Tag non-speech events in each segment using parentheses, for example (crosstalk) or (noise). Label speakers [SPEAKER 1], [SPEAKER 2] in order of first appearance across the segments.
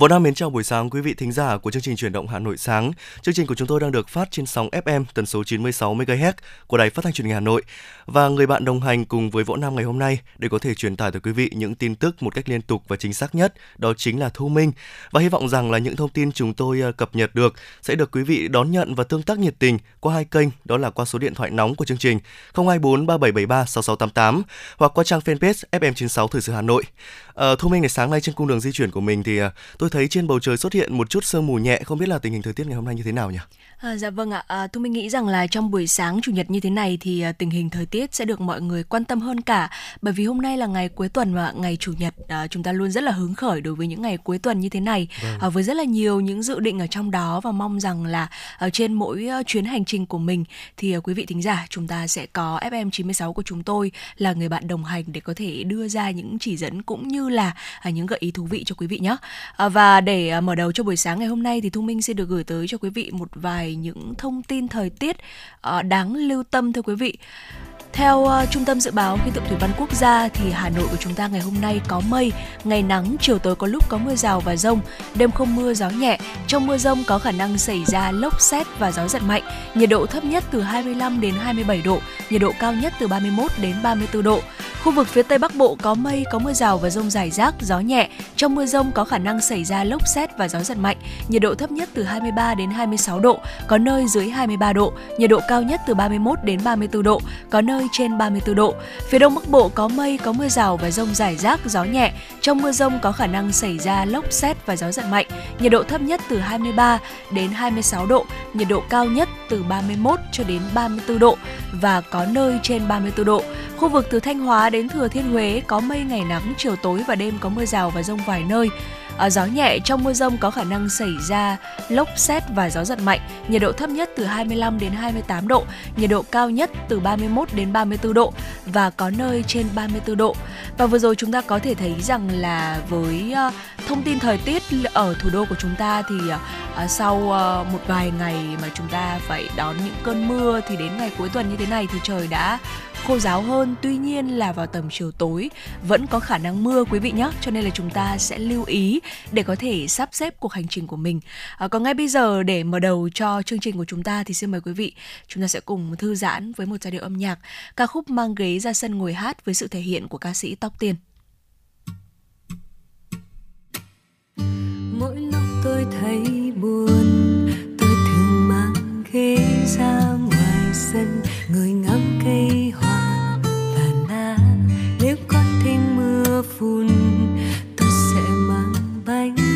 [SPEAKER 1] Võ Nam mến chào buổi sáng quý vị thính giả của chương trình chuyển động Hà Nội sáng. Chương trình của chúng tôi đang được phát trên sóng FM tần số 96 MHz của Đài Phát thanh Truyền hình Hà Nội. Và người bạn đồng hành cùng với Võ Nam ngày hôm nay để có thể truyền tải tới quý vị những tin tức một cách liên tục và chính xác nhất, đó chính là Thu Minh. Và hy vọng rằng là những thông tin chúng tôi ờ, cập nhật được sẽ được quý vị đón nhận và tương tác nhiệt tình qua hai kênh, đó là qua số điện thoại nóng của chương trình 024 3773 6688 hoặc qua trang fanpage FM96 Thời sự Hà Nội. À, Thu Minh ngày sáng nay trên cung đường di chuyển của mình thì ờ, tôi tôi thấy trên bầu trời xuất hiện một chút sương mù nhẹ, không biết là tình hình thời tiết ngày hôm nay như thế nào nhỉ?
[SPEAKER 2] À, dạ vâng ạ, à, Thu Minh nghĩ rằng là trong buổi sáng chủ nhật như thế này thì à, tình hình thời tiết sẽ được mọi người quan tâm hơn cả bởi vì hôm nay là ngày cuối tuần và ngày chủ nhật à, chúng ta luôn rất là hứng khởi đối với những ngày cuối tuần như thế này vâng. à, với rất là nhiều những dự định ở trong đó và mong rằng là ở trên mỗi uh, chuyến hành trình của mình thì uh, quý vị thính giả chúng ta sẽ có FM 96 của chúng tôi là người bạn đồng hành để có thể đưa ra những chỉ dẫn cũng như là uh, những gợi ý thú vị cho quý vị nhé. À, và để à, mở đầu cho buổi sáng ngày hôm nay thì Thu Minh sẽ được gửi tới cho quý vị một vài những thông tin thời tiết ờ, đáng lưu tâm, thưa quý vị. Theo uh, Trung tâm Dự báo Khí tượng Thủy văn Quốc gia thì Hà Nội của chúng ta ngày hôm nay có mây, ngày nắng, chiều tối có lúc có mưa rào và rông, đêm không mưa gió nhẹ. Trong mưa rông có khả năng xảy ra lốc xét và gió giật mạnh. Nhiệt độ thấp nhất từ 25 đến 27 độ, nhiệt độ cao nhất từ 31 đến 34 độ. Khu vực phía Tây Bắc Bộ có mây, có mưa rào và rông rải rác, gió nhẹ. Trong mưa rông có khả năng xảy ra lốc xét và gió giật mạnh. Nhiệt độ thấp nhất từ 23 đến 26 độ, có nơi dưới 23 độ. Nhiệt độ cao nhất từ 31 đến 34 độ, có nơi trên 34 độ. Phía Đông Bắc Bộ có mây, có mưa rào và rông rải rác, gió nhẹ. Trong mưa rông có khả năng xảy ra lốc xét và gió giật mạnh. Nhiệt độ thấp nhất từ 23 đến 26 độ, nhiệt độ cao nhất từ 31 cho đến 34 độ và có nơi trên 34 độ. Khu vực từ Thanh Hóa đến Thừa Thiên Huế có mây ngày nắng, chiều tối và đêm có mưa rào và rông vài nơi. Ở gió nhẹ trong mưa rông có khả năng xảy ra lốc xét và gió giật mạnh. Nhiệt độ thấp nhất từ 25 đến 28 độ, nhiệt độ cao nhất từ 31 đến 34 độ và có nơi trên 34 độ. Và vừa rồi chúng ta có thể thấy rằng là với uh, thông tin thời tiết ở thủ đô của chúng ta thì uh, sau uh, một vài ngày mà chúng ta phải đón những cơn mưa thì đến ngày cuối tuần như thế này thì trời đã khô ráo hơn tuy nhiên là vào tầm chiều tối vẫn có khả năng mưa quý vị nhé cho nên là chúng ta sẽ lưu ý để có thể sắp xếp cuộc hành trình của mình. À, còn ngay bây giờ để mở đầu cho chương trình của chúng ta thì xin mời quý vị chúng ta sẽ cùng thư giãn với một giai điệu âm nhạc. Ca khúc mang ghế ra sân ngồi hát với sự thể hiện của ca sĩ tóc tiên
[SPEAKER 3] mỗi lúc tôi thấy buồn tôi thường mang ghế ra ngoài sân người ngắm cây hoa phun tôi sẽ mang bánh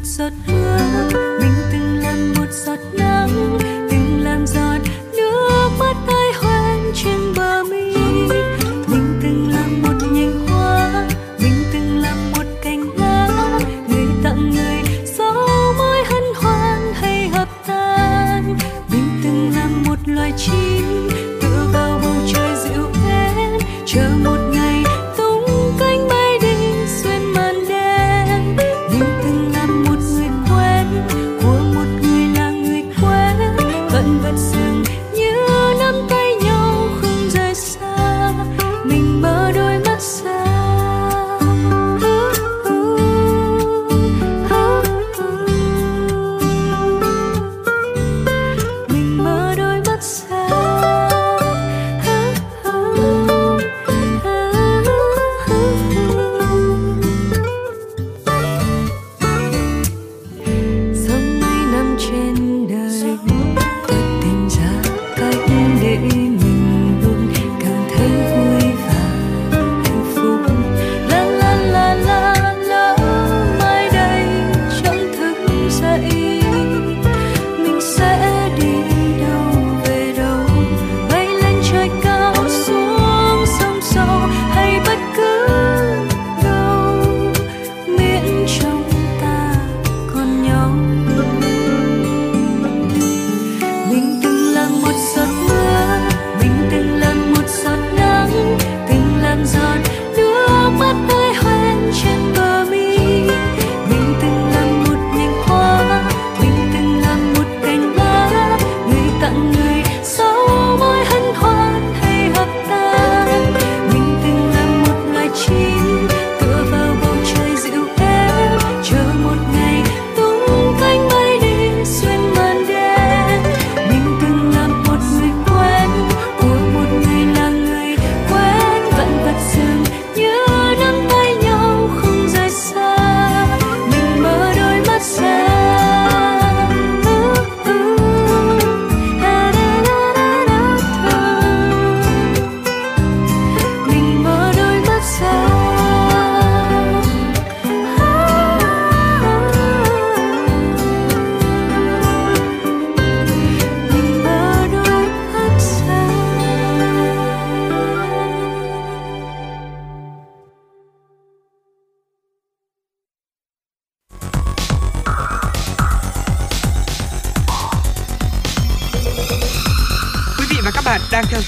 [SPEAKER 3] thật giọt mưa mình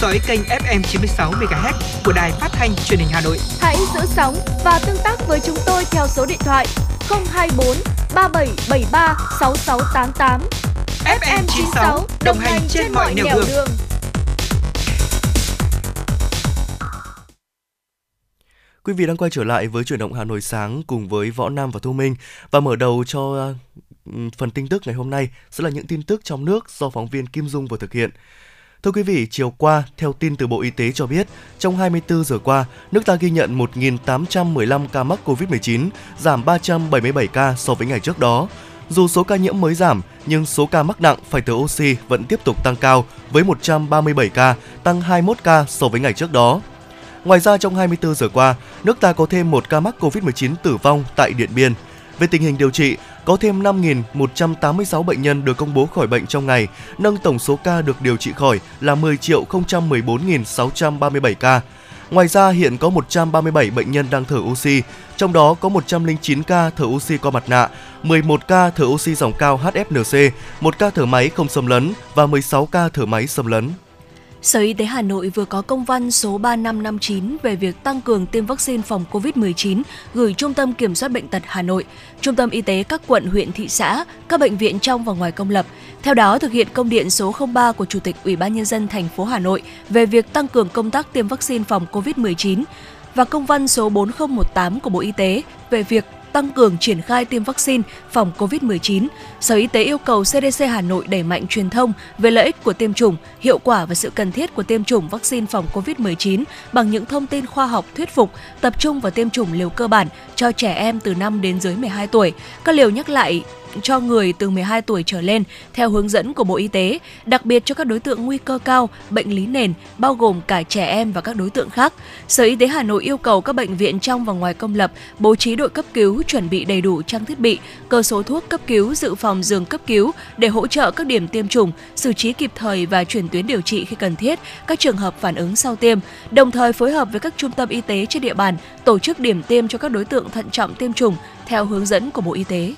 [SPEAKER 4] dõi kênh FM 96 MHz của đài phát thanh truyền hình Hà Nội.
[SPEAKER 5] Hãy giữ sóng và tương tác với chúng tôi theo số điện thoại 024 3773 6688. FM 96 đồng hành trên mọi nẻo đường. đường.
[SPEAKER 1] Quý vị đang quay trở lại với chuyển động Hà Nội sáng cùng với Võ Nam và Thu Minh và mở đầu cho phần tin tức ngày hôm nay sẽ là những tin tức trong nước do phóng viên Kim Dung vừa thực hiện. Thưa quý vị, chiều qua, theo tin từ Bộ Y tế cho biết, trong 24 giờ qua, nước ta ghi nhận 1.815 ca mắc COVID-19, giảm 377 ca so với ngày trước đó. Dù số ca nhiễm mới giảm, nhưng số ca mắc nặng phải thở oxy vẫn tiếp tục tăng cao với 137 ca, tăng 21 ca so với ngày trước đó. Ngoài ra, trong 24 giờ qua, nước ta có thêm một ca mắc COVID-19 tử vong tại Điện Biên. Về tình hình điều trị, có thêm 5.186 bệnh nhân được công bố khỏi bệnh trong ngày, nâng tổng số ca được điều trị khỏi là 10 014.637 ca. Ngoài ra, hiện có 137 bệnh nhân đang thở oxy, trong đó có 109 ca thở oxy qua mặt nạ, 11 ca thở oxy dòng cao HFNC, 1 ca thở máy không xâm lấn và 16 ca thở máy xâm lấn.
[SPEAKER 2] Sở Y tế Hà Nội vừa có công văn số 3559 về việc tăng cường tiêm vaccine phòng COVID-19 gửi Trung tâm Kiểm soát Bệnh tật Hà Nội, Trung tâm Y tế các quận, huyện, thị xã, các bệnh viện trong và ngoài công lập. Theo đó, thực hiện công điện số 03 của Chủ tịch Ủy ban Nhân dân thành phố Hà Nội về việc tăng cường công tác tiêm vaccine phòng COVID-19 và công văn số 4018 của Bộ Y tế về việc tăng cường triển khai tiêm vaccine phòng COVID-19, Sở Y tế yêu cầu CDC Hà Nội đẩy mạnh truyền thông về lợi ích của tiêm chủng, hiệu quả và sự cần thiết của tiêm chủng vaccine phòng COVID-19 bằng những thông tin khoa học thuyết phục, tập trung vào tiêm chủng liều cơ bản cho trẻ em từ 5 đến dưới 12 tuổi. Các liều nhắc lại cho người từ 12 tuổi trở lên theo hướng dẫn của Bộ Y tế, đặc biệt cho các đối tượng nguy cơ cao, bệnh lý nền, bao gồm cả trẻ em và các đối tượng khác. Sở Y tế Hà Nội yêu cầu các bệnh viện trong và ngoài công lập bố trí đội cấp cứu chuẩn bị đầy đủ trang thiết bị, cơ số thuốc cấp cứu, dự phòng giường cấp cứu để hỗ trợ các điểm tiêm chủng, xử trí kịp thời và chuyển tuyến điều trị khi cần thiết các trường hợp phản ứng sau tiêm, đồng thời phối hợp với các trung tâm y tế trên địa bàn tổ chức điểm tiêm cho các đối tượng thận trọng tiêm chủng theo hướng dẫn của Bộ Y tế.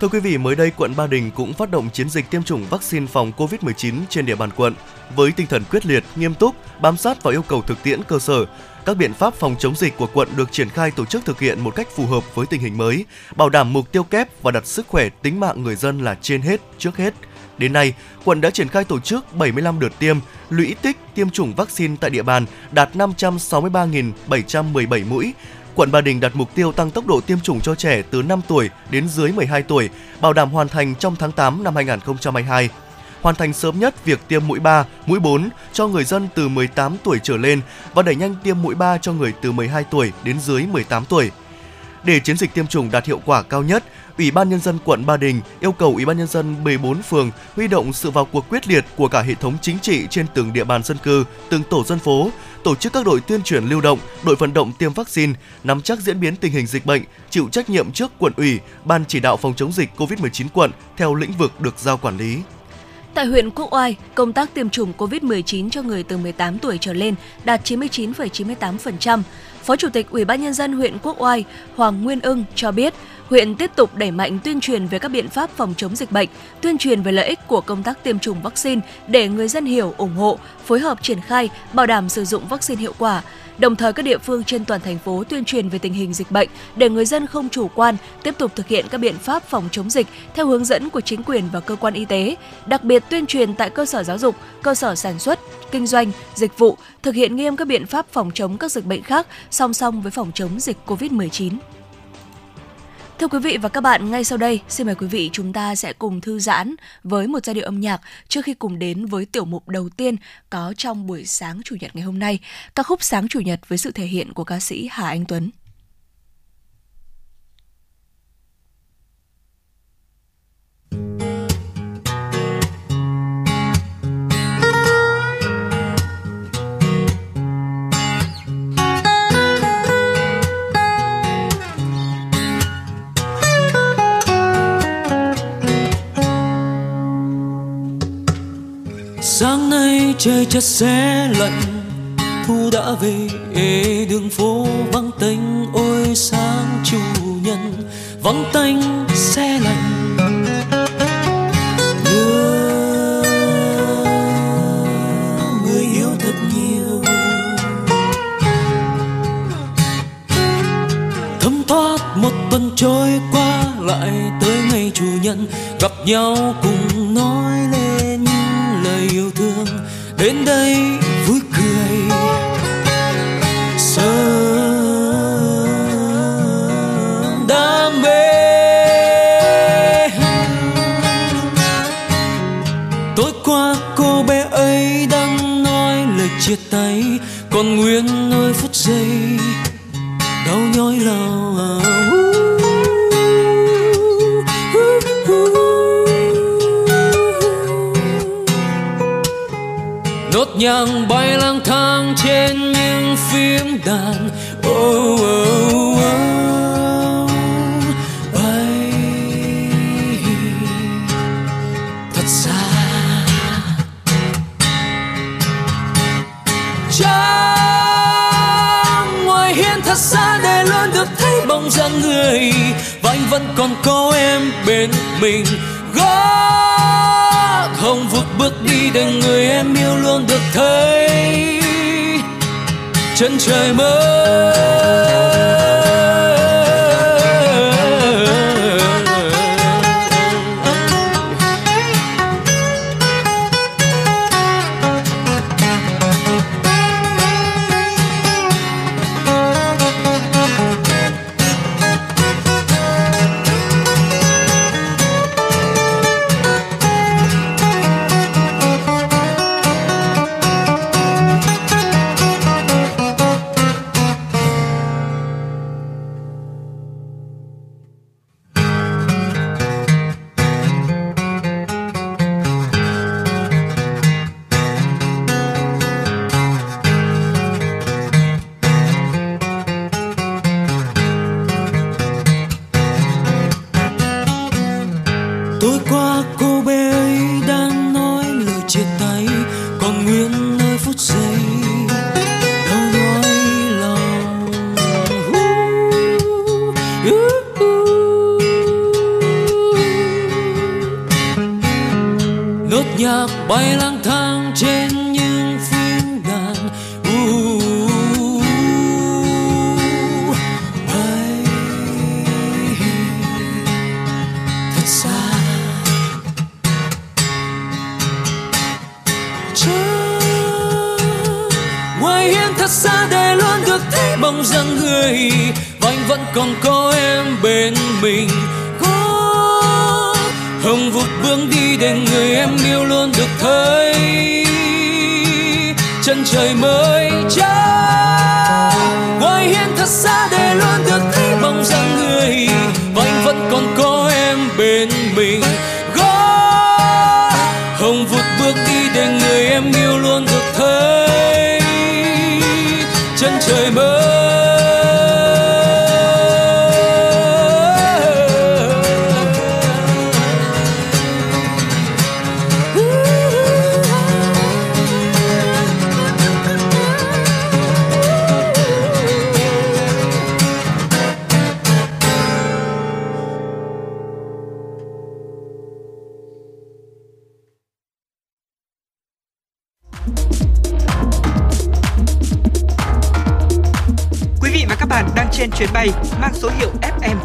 [SPEAKER 1] Thưa quý vị, mới đây quận Ba Đình cũng phát động chiến dịch tiêm chủng vaccine phòng COVID-19 trên địa bàn quận với tinh thần quyết liệt, nghiêm túc, bám sát vào yêu cầu thực tiễn cơ sở. Các biện pháp phòng chống dịch của quận được triển khai tổ chức thực hiện một cách phù hợp với tình hình mới, bảo đảm mục tiêu kép và đặt sức khỏe tính mạng người dân là trên hết, trước hết. Đến nay, quận đã triển khai tổ chức 75 đợt tiêm, lũy tích tiêm chủng vaccine tại địa bàn đạt 563.717 mũi, quận Ba Đình đặt mục tiêu tăng tốc độ tiêm chủng cho trẻ từ 5 tuổi đến dưới 12 tuổi, bảo đảm hoàn thành trong tháng 8 năm 2022 hoàn thành sớm nhất việc tiêm mũi 3, mũi 4 cho người dân từ 18 tuổi trở lên và đẩy nhanh tiêm mũi 3 cho người từ 12 tuổi đến dưới 18 tuổi. Để chiến dịch tiêm chủng đạt hiệu quả cao nhất, Ủy ban nhân dân quận Ba Đình yêu cầu Ủy ban nhân dân 14 phường huy động sự vào cuộc quyết liệt của cả hệ thống chính trị trên từng địa bàn dân cư, từng tổ dân phố, tổ chức các đội tuyên truyền lưu động, đội vận động tiêm vaccine, nắm chắc diễn biến tình hình dịch bệnh, chịu trách nhiệm trước quận ủy, ban chỉ đạo phòng chống dịch COVID-19 quận theo lĩnh vực được giao quản lý.
[SPEAKER 2] Tại huyện Quốc Oai, công tác tiêm chủng COVID-19 cho người từ 18 tuổi trở lên đạt 99,98%. Phó Chủ tịch Ủy ban nhân dân huyện Quốc Oai Hoàng Nguyên Ưng cho biết, huyện tiếp tục đẩy mạnh tuyên truyền về các biện pháp phòng chống dịch bệnh, tuyên truyền về lợi ích của công tác tiêm chủng vaccine để người dân hiểu, ủng hộ, phối hợp triển khai, bảo đảm sử dụng vaccine hiệu quả. Đồng thời các địa phương trên toàn thành phố tuyên truyền về tình hình dịch bệnh để người dân không chủ quan, tiếp tục thực hiện các biện pháp phòng chống dịch theo hướng dẫn của chính quyền và cơ quan y tế, đặc biệt tuyên truyền tại cơ sở giáo dục, cơ sở sản xuất, kinh doanh, dịch vụ, thực hiện nghiêm các biện pháp phòng chống các dịch bệnh khác song song với phòng chống dịch COVID-19. Thưa quý vị và các bạn, ngay sau đây, xin mời quý vị chúng ta sẽ cùng thư giãn với một giai điệu âm nhạc trước khi cùng đến với tiểu mục đầu tiên có trong buổi sáng Chủ nhật ngày hôm nay, ca khúc Sáng Chủ nhật với sự thể hiện của ca sĩ Hà Anh Tuấn.
[SPEAKER 6] sáng nay trời chợt xe lạnh, thu đã về, ê, đường phố vắng tênh ôi, sáng chủ nhân vắng tênh xe lạnh. Nhớ người yêu thật nhiều. Thấm thoát một tuần trôi qua lại tới ngày chủ nhân gặp nhau cùng nói đến đây vui cười. Sớm đam mê. Tối qua cô bé ấy đang nói lời chia tay. Còn nguyên nhàng bay lang thang trên những phím đàn. Oh, oh, oh, bay thật xa. Trăng ngoài hiên thật xa để luôn được thấy bóng dáng người. Và anh vẫn còn có em bên mình. Gót không vụt bước đi để người em yêu luôn được thấy. Chân trời mới.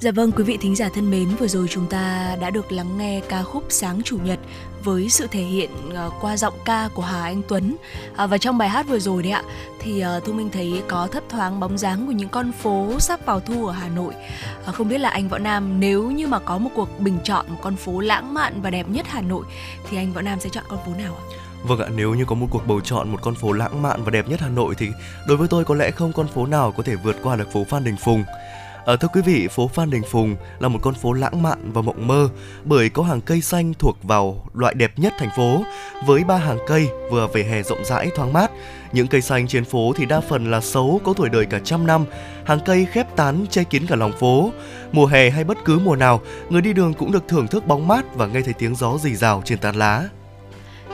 [SPEAKER 2] Dạ vâng quý vị thính giả thân mến, vừa rồi chúng ta đã được lắng nghe ca khúc Sáng Chủ nhật với sự thể hiện ờ, qua giọng ca của Hà Anh Tuấn. À, và trong bài hát vừa rồi đấy ạ, thì uh, Thu Minh thấy có thấp thoáng bóng dáng của những con phố sắp vào thu ở Hà Nội. À, không biết là anh Võ Nam nếu như mà có một cuộc bình chọn một con phố lãng mạn và đẹp nhất Hà Nội thì anh Võ Nam sẽ chọn con phố nào ạ?
[SPEAKER 1] Vâng ạ, nếu như có một cuộc bầu chọn một con phố lãng mạn và đẹp nhất Hà Nội thì đối với tôi có lẽ không con phố nào có thể vượt qua được phố Phan Đình Phùng. Ở thưa quý vị, phố Phan Đình Phùng là một con phố lãng mạn và mộng mơ bởi có hàng cây xanh thuộc vào loại đẹp nhất thành phố với ba hàng cây vừa về hè rộng rãi thoáng mát. Những cây xanh trên phố thì đa phần là xấu có tuổi đời cả trăm năm, hàng cây khép tán che kín cả lòng phố. Mùa hè hay bất cứ mùa nào, người đi đường cũng được thưởng thức bóng mát và nghe thấy tiếng gió rì rào trên tán lá.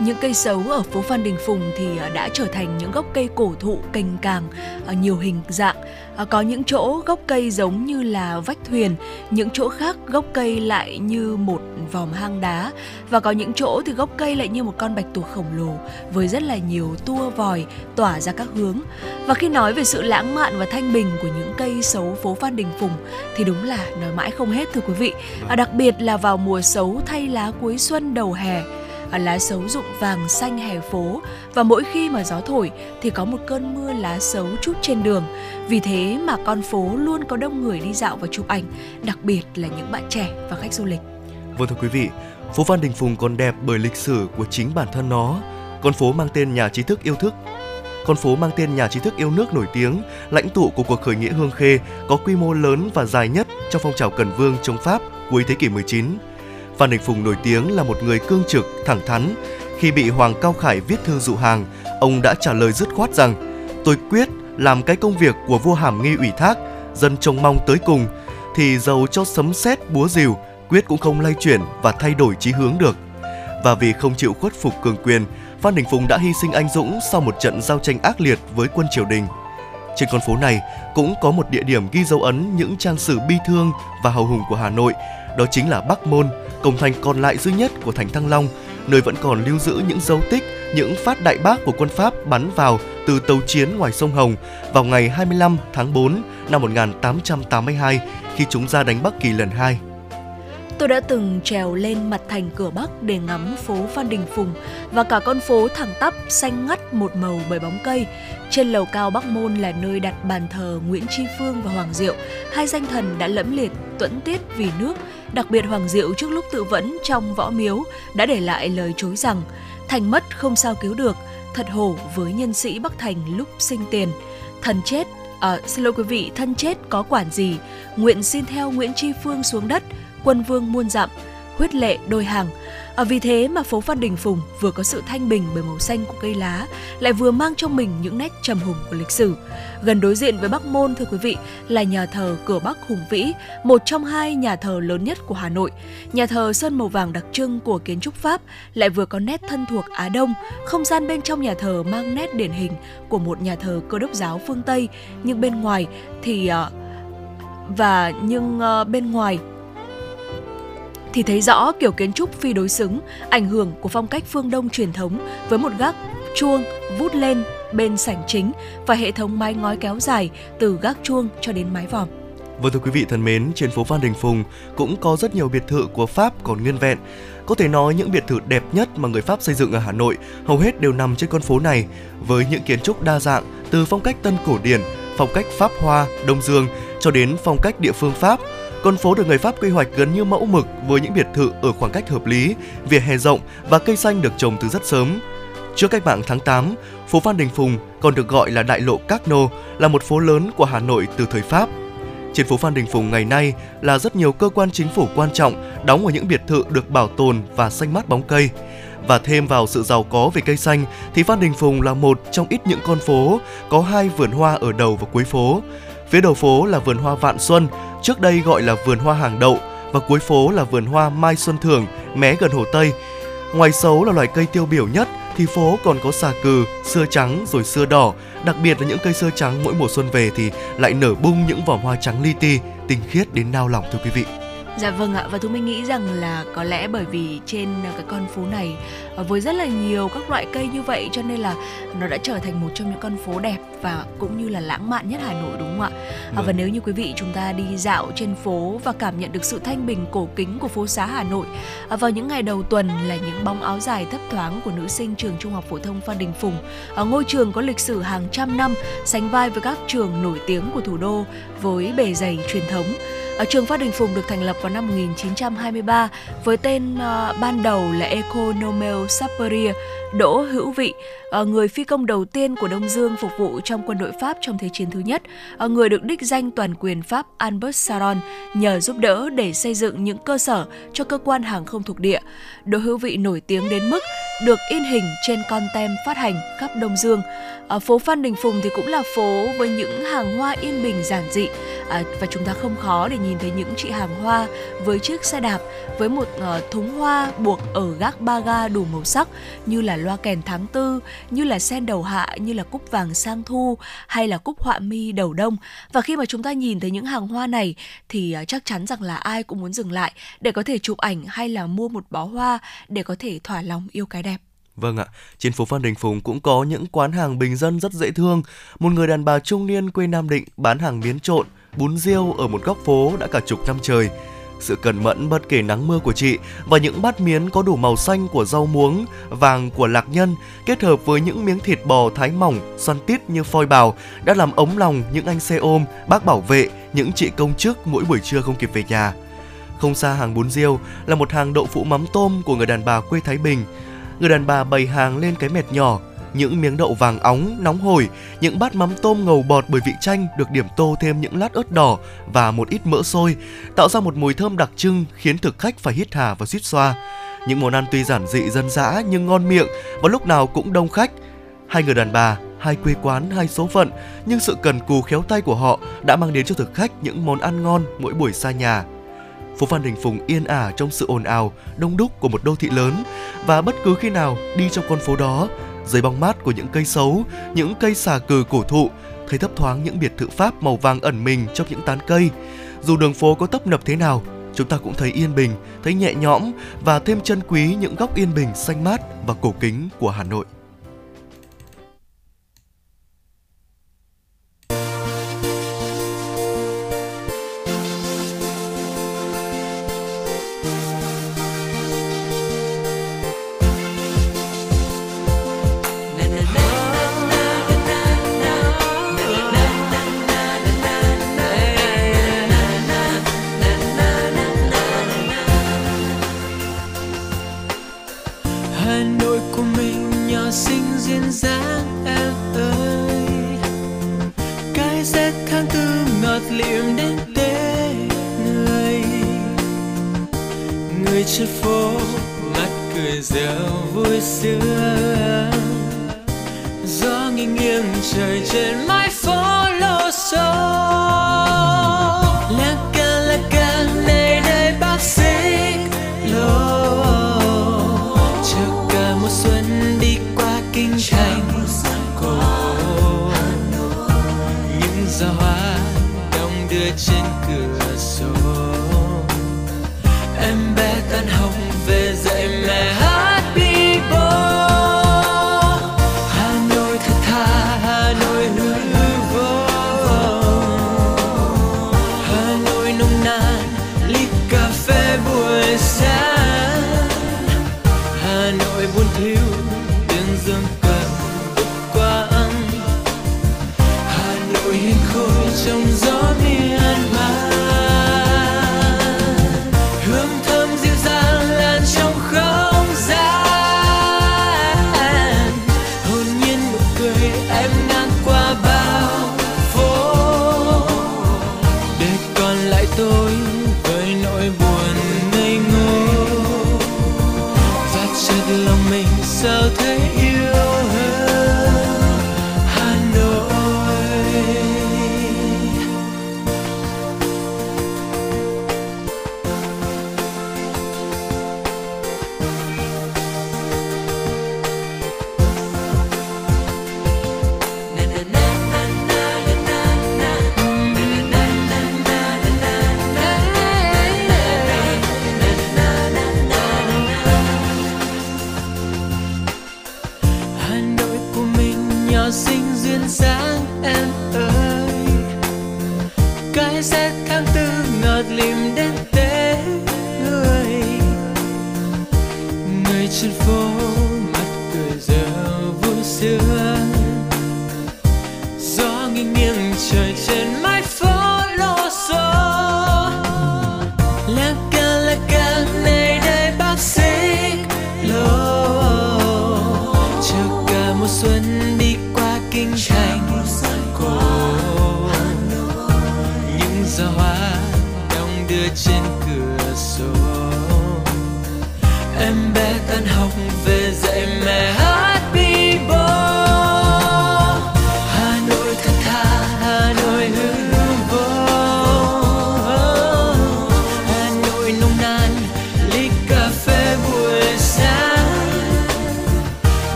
[SPEAKER 2] những cây xấu ở phố Phan Đình Phùng thì ờ, đã trở thành những gốc cây cổ thụ cành càng ờ, nhiều hình dạng. À, có những chỗ gốc cây giống như là vách thuyền, những chỗ khác gốc cây lại như một vòm hang đá và có những chỗ thì gốc cây lại như một con bạch tuộc khổng lồ với rất là nhiều tua vòi tỏa ra các hướng. Và khi nói về sự lãng mạn và thanh bình của những cây xấu phố Phan Đình Phùng thì đúng là nói mãi không hết thưa quý vị. À, đặc biệt là vào mùa xấu thay lá cuối xuân đầu hè lá sấu rụng vàng xanh hè phố và mỗi khi mà gió thổi thì có một cơn mưa lá sấu chút trên đường. Vì thế mà con phố luôn có đông người đi dạo và chụp ảnh, đặc biệt là những bạn trẻ và khách du lịch.
[SPEAKER 1] Vâng thưa quý vị, phố Phan Đình Phùng còn đẹp bởi lịch sử của chính bản thân nó. Con phố mang tên nhà trí thức yêu thức con phố mang tên nhà trí thức yêu nước nổi tiếng, lãnh tụ của cuộc khởi nghĩa Hương Khê, có quy mô lớn và dài nhất trong phong trào Cần Vương chống Pháp cuối thế kỷ 19. Phan Đình Phùng nổi tiếng là một người cương trực, thẳng thắn. Khi bị Hoàng Cao Khải viết thư dụ hàng, ông đã trả lời dứt khoát rằng tôi quyết làm cái công việc của vua Hàm Nghi ủy thác, dân trông mong tới cùng, thì dầu cho sấm sét búa rìu, quyết cũng không lay chuyển và thay đổi chí hướng được. Và vì không chịu khuất phục cường quyền, Phan Đình Phùng đã hy sinh anh dũng sau một trận giao tranh ác liệt với quân triều đình. Trên con phố này cũng có một địa điểm ghi dấu ấn những trang sử bi thương và hào hùng của Hà Nội, đó chính là Bắc Môn, cổng thành còn lại duy nhất của thành Thăng Long, nơi vẫn còn lưu giữ những dấu tích, những phát đại bác của quân Pháp bắn vào từ tàu chiến ngoài sông Hồng vào ngày 25 tháng 4 năm 1882 khi chúng ra đánh Bắc Kỳ lần hai.
[SPEAKER 2] Tôi đã từng trèo lên mặt thành cửa Bắc để ngắm phố Phan Đình Phùng và cả con phố thẳng tắp xanh ngắt một màu bởi bóng cây. Trên lầu cao Bắc Môn là nơi đặt bàn thờ Nguyễn Tri Phương và Hoàng Diệu, hai danh thần đã lẫm liệt tuẫn tiết vì nước. Đặc biệt Hoàng Diệu trước lúc tự vẫn trong võ miếu đã để lại lời chối rằng thành mất không sao cứu được, thật hổ với nhân sĩ Bắc Thành lúc sinh tiền. Thần chết À, xin lỗi quý vị, thân chết có quản gì? Nguyện xin theo Nguyễn Tri Phương xuống đất, quân vương muôn dặm, huyết lệ đôi hàng. À, vì thế mà phố Phan Đình Phùng vừa có sự thanh bình bởi màu xanh của cây lá, lại vừa mang trong mình những nét trầm hùng của lịch sử. Gần đối diện với Bắc Môn thưa quý vị là nhà thờ Cửa Bắc Hùng Vĩ, một trong hai nhà thờ lớn nhất của Hà Nội. Nhà thờ sơn màu vàng đặc trưng của kiến trúc Pháp lại vừa có nét thân thuộc Á Đông, không gian bên trong nhà thờ mang nét điển hình của một nhà thờ cơ đốc giáo phương Tây, nhưng bên ngoài thì à, và nhưng à, bên ngoài thì thấy rõ kiểu kiến trúc phi đối xứng, ảnh hưởng của phong cách phương Đông truyền thống với một gác chuông vút lên bên sảnh chính và hệ thống mái ngói kéo dài từ gác chuông cho đến mái vòm.
[SPEAKER 1] Vâng thưa quý vị thân mến, trên phố Phan Đình Phùng cũng có rất nhiều biệt thự của Pháp còn nguyên vẹn. Có thể nói những biệt thự đẹp nhất mà người Pháp xây dựng ở Hà Nội hầu hết đều nằm trên con phố này với những kiến trúc đa dạng từ phong cách tân cổ điển, phong cách Pháp Hoa, Đông Dương cho đến phong cách địa phương Pháp – con phố được người Pháp quy hoạch gần như mẫu mực với những biệt thự ở khoảng cách hợp lý, vỉa hè rộng và cây xanh được trồng từ rất sớm. Trước cách mạng tháng 8, phố Phan Đình Phùng còn được gọi là đại lộ Các Nô là một phố lớn của Hà Nội từ thời Pháp. Trên phố Phan Đình Phùng ngày nay là rất nhiều cơ quan chính phủ quan trọng đóng ở những biệt thự được bảo tồn và xanh mát bóng cây. Và thêm vào sự giàu có về cây xanh thì Phan Đình Phùng là một trong ít những con phố có hai vườn hoa ở đầu và cuối phố. Phía đầu phố là vườn hoa Vạn Xuân, trước đây gọi là vườn hoa hàng đậu và cuối phố là vườn hoa Mai Xuân Thường, mé gần Hồ Tây. Ngoài sấu là loài cây tiêu biểu nhất thì phố còn có xà cừ, xưa trắng rồi xưa đỏ, đặc biệt là những cây xưa trắng mỗi mùa xuân về thì lại nở bung những vòm hoa trắng li ti, tinh khiết đến nao lòng thưa quý vị.
[SPEAKER 2] Dạ vâng ạ và thu minh nghĩ rằng là có lẽ bởi vì trên cái con phố này ờ, với rất là nhiều các loại cây như vậy cho nên là nó đã trở thành một trong những con phố đẹp và cũng như là lãng mạn nhất Hà Nội đúng không ạ? Vâng. Và nếu như quý vị chúng ta đi dạo trên phố và cảm nhận được sự thanh bình cổ kính của phố xá Hà Nội vào những ngày đầu tuần là những bóng áo dài thấp thoáng của nữ sinh trường Trung học phổ thông Phan Đình Phùng. Ở ngôi trường có lịch sử hàng trăm năm sánh vai với các trường nổi tiếng của thủ đô với bề dày truyền thống trường Phát Đình Phùng được thành lập vào năm 1923 với tên uh, ban đầu là Economel Sapperia, Đỗ Hữu Vị, uh, người phi công đầu tiên của Đông Dương phục vụ trong quân đội Pháp trong Thế chiến thứ nhất, uh, người được đích danh toàn quyền Pháp Albert Saron nhờ giúp đỡ để xây dựng những cơ sở cho cơ quan hàng không thuộc địa. Đỗ Hữu Vị nổi tiếng đến mức được in hình trên con tem phát hành khắp Đông Dương. Ở phố Phan Đình Phùng thì cũng là phố với những hàng hoa yên bình giản dị, à, và chúng ta không khó để nhìn thấy những chị hàng hoa với chiếc xe đạp với một uh, thúng hoa buộc ở gác ba ga đủ màu sắc như là loa kèn tháng tư, như là sen đầu hạ, như là cúc vàng sang thu hay là cúc họa mi đầu đông. Và khi mà chúng ta nhìn thấy những hàng hoa này thì uh, chắc chắn rằng là ai cũng muốn dừng lại để có thể chụp ảnh hay là mua một bó hoa để có thể thỏa lòng yêu cái đẹp.
[SPEAKER 4] Vâng ạ, trên phố Phan Đình Phùng cũng có những quán hàng bình dân rất dễ thương. Một người đàn bà trung niên quê Nam Định bán hàng miến trộn, bún riêu ở một góc phố đã cả chục năm trời. Sự cẩn mẫn bất kể nắng mưa của chị và những bát miến có đủ màu xanh của rau muống, vàng của lạc nhân kết hợp với những miếng thịt bò thái mỏng, xoăn tít như phoi bào đã làm ống lòng những anh xe ôm, bác bảo vệ, những chị công chức mỗi buổi trưa không kịp về nhà. Không xa hàng bún riêu là một hàng đậu phụ mắm tôm của người đàn bà quê Thái Bình người đàn bà bày hàng lên cái mệt nhỏ những miếng đậu vàng óng nóng hổi, những bát mắm tôm ngầu bọt bởi vị chanh được điểm tô thêm những lát ớt đỏ và một ít mỡ sôi, tạo ra một mùi thơm đặc trưng khiến thực khách phải hít hà và suýt xoa. Những món ăn tuy giản dị dân dã nhưng ngon miệng và lúc nào cũng đông khách. Hai người đàn bà, hai quê quán, hai số phận, nhưng sự cần cù khéo tay của họ đã mang đến cho thực khách những món ăn ngon mỗi buổi xa nhà phố Phan Đình Phùng yên ả trong sự ồn ào, đông đúc của một đô thị lớn và bất cứ khi nào đi trong con phố đó, dưới bóng mát của những cây xấu, những cây xà cừ cổ thụ, thấy thấp thoáng những biệt thự Pháp màu vàng ẩn mình trong những tán cây. Dù đường phố có tấp nập thế nào, chúng ta cũng thấy yên bình, thấy nhẹ nhõm và thêm chân quý những góc yên bình xanh mát và cổ kính của Hà Nội.
[SPEAKER 6] vui xưa gió nghiêng nghiêng trời
[SPEAKER 4] trên mái Λίπη καφέ, πω.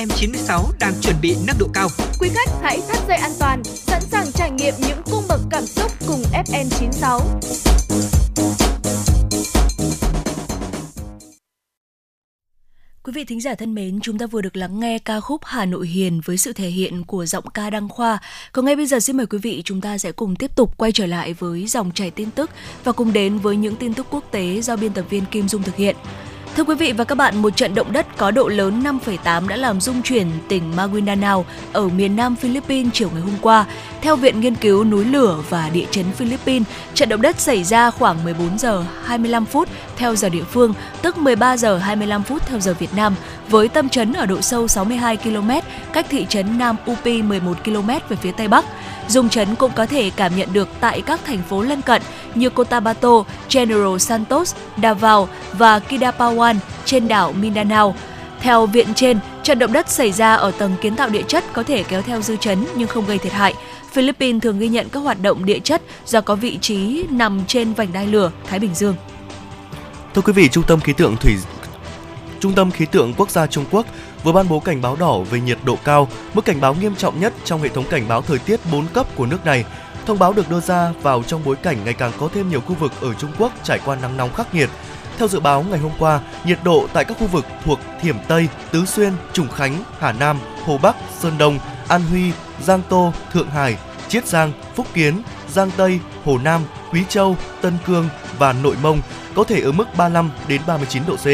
[SPEAKER 4] FM96 đang chuẩn bị nâng độ cao.
[SPEAKER 5] Quý khách hãy thắt dây an toàn, sẵn sàng trải nghiệm những cung bậc cảm xúc cùng FN96.
[SPEAKER 2] Quý vị thính giả thân mến, chúng ta vừa được lắng nghe ca khúc Hà Nội Hiền với sự thể hiện của giọng ca Đăng Khoa. Còn ngay bây giờ xin mời quý vị chúng ta sẽ cùng tiếp tục quay trở lại với dòng chảy tin tức và cùng đến với những tin tức quốc tế do biên tập viên Kim Dung thực hiện. Thưa quý vị và các bạn, một trận động đất có độ lớn 5,8 đã làm rung chuyển tỉnh Maguindanao ở miền nam Philippines chiều ngày hôm qua. Theo Viện Nghiên cứu Núi lửa và Địa chấn Philippines, trận động đất xảy ra khoảng 14 giờ 25 phút theo giờ địa phương, tức 13 giờ 25 phút theo giờ Việt Nam, với tâm chấn ở độ sâu 62 km, cách thị trấn Nam Upi 11 km về phía tây bắc. Dung chấn cũng có thể cảm nhận được tại các thành phố lân cận như Cotabato, General Santos, Davao và Kidapawan trên đảo Mindanao. Theo viện trên, trận động đất xảy ra ở tầng kiến tạo địa chất có thể kéo theo dư chấn nhưng không gây thiệt hại. Philippines thường ghi nhận các hoạt động địa chất do có vị trí nằm trên vành đai lửa Thái Bình Dương.
[SPEAKER 1] Thưa quý vị, Trung tâm khí tượng thủy Trung tâm khí tượng quốc gia Trung Quốc vừa ban bố cảnh báo đỏ về nhiệt độ cao, mức cảnh báo nghiêm trọng nhất trong hệ thống cảnh báo thời tiết 4 cấp của nước này. Thông báo được đưa ra vào trong bối cảnh ngày càng có thêm nhiều khu vực ở Trung Quốc trải qua nắng nóng khắc nghiệt. Theo dự báo ngày hôm qua, nhiệt độ tại các khu vực thuộc Thiểm Tây, Tứ Xuyên, Trùng Khánh, Hà Nam, Hồ Bắc, Sơn Đông, An Huy, Giang Tô, Thượng Hải, Chiết Giang, Phúc Kiến, Giang Tây, Hồ Nam, Quý Châu, Tân Cương và Nội Mông có thể ở mức 35 đến 39 độ C.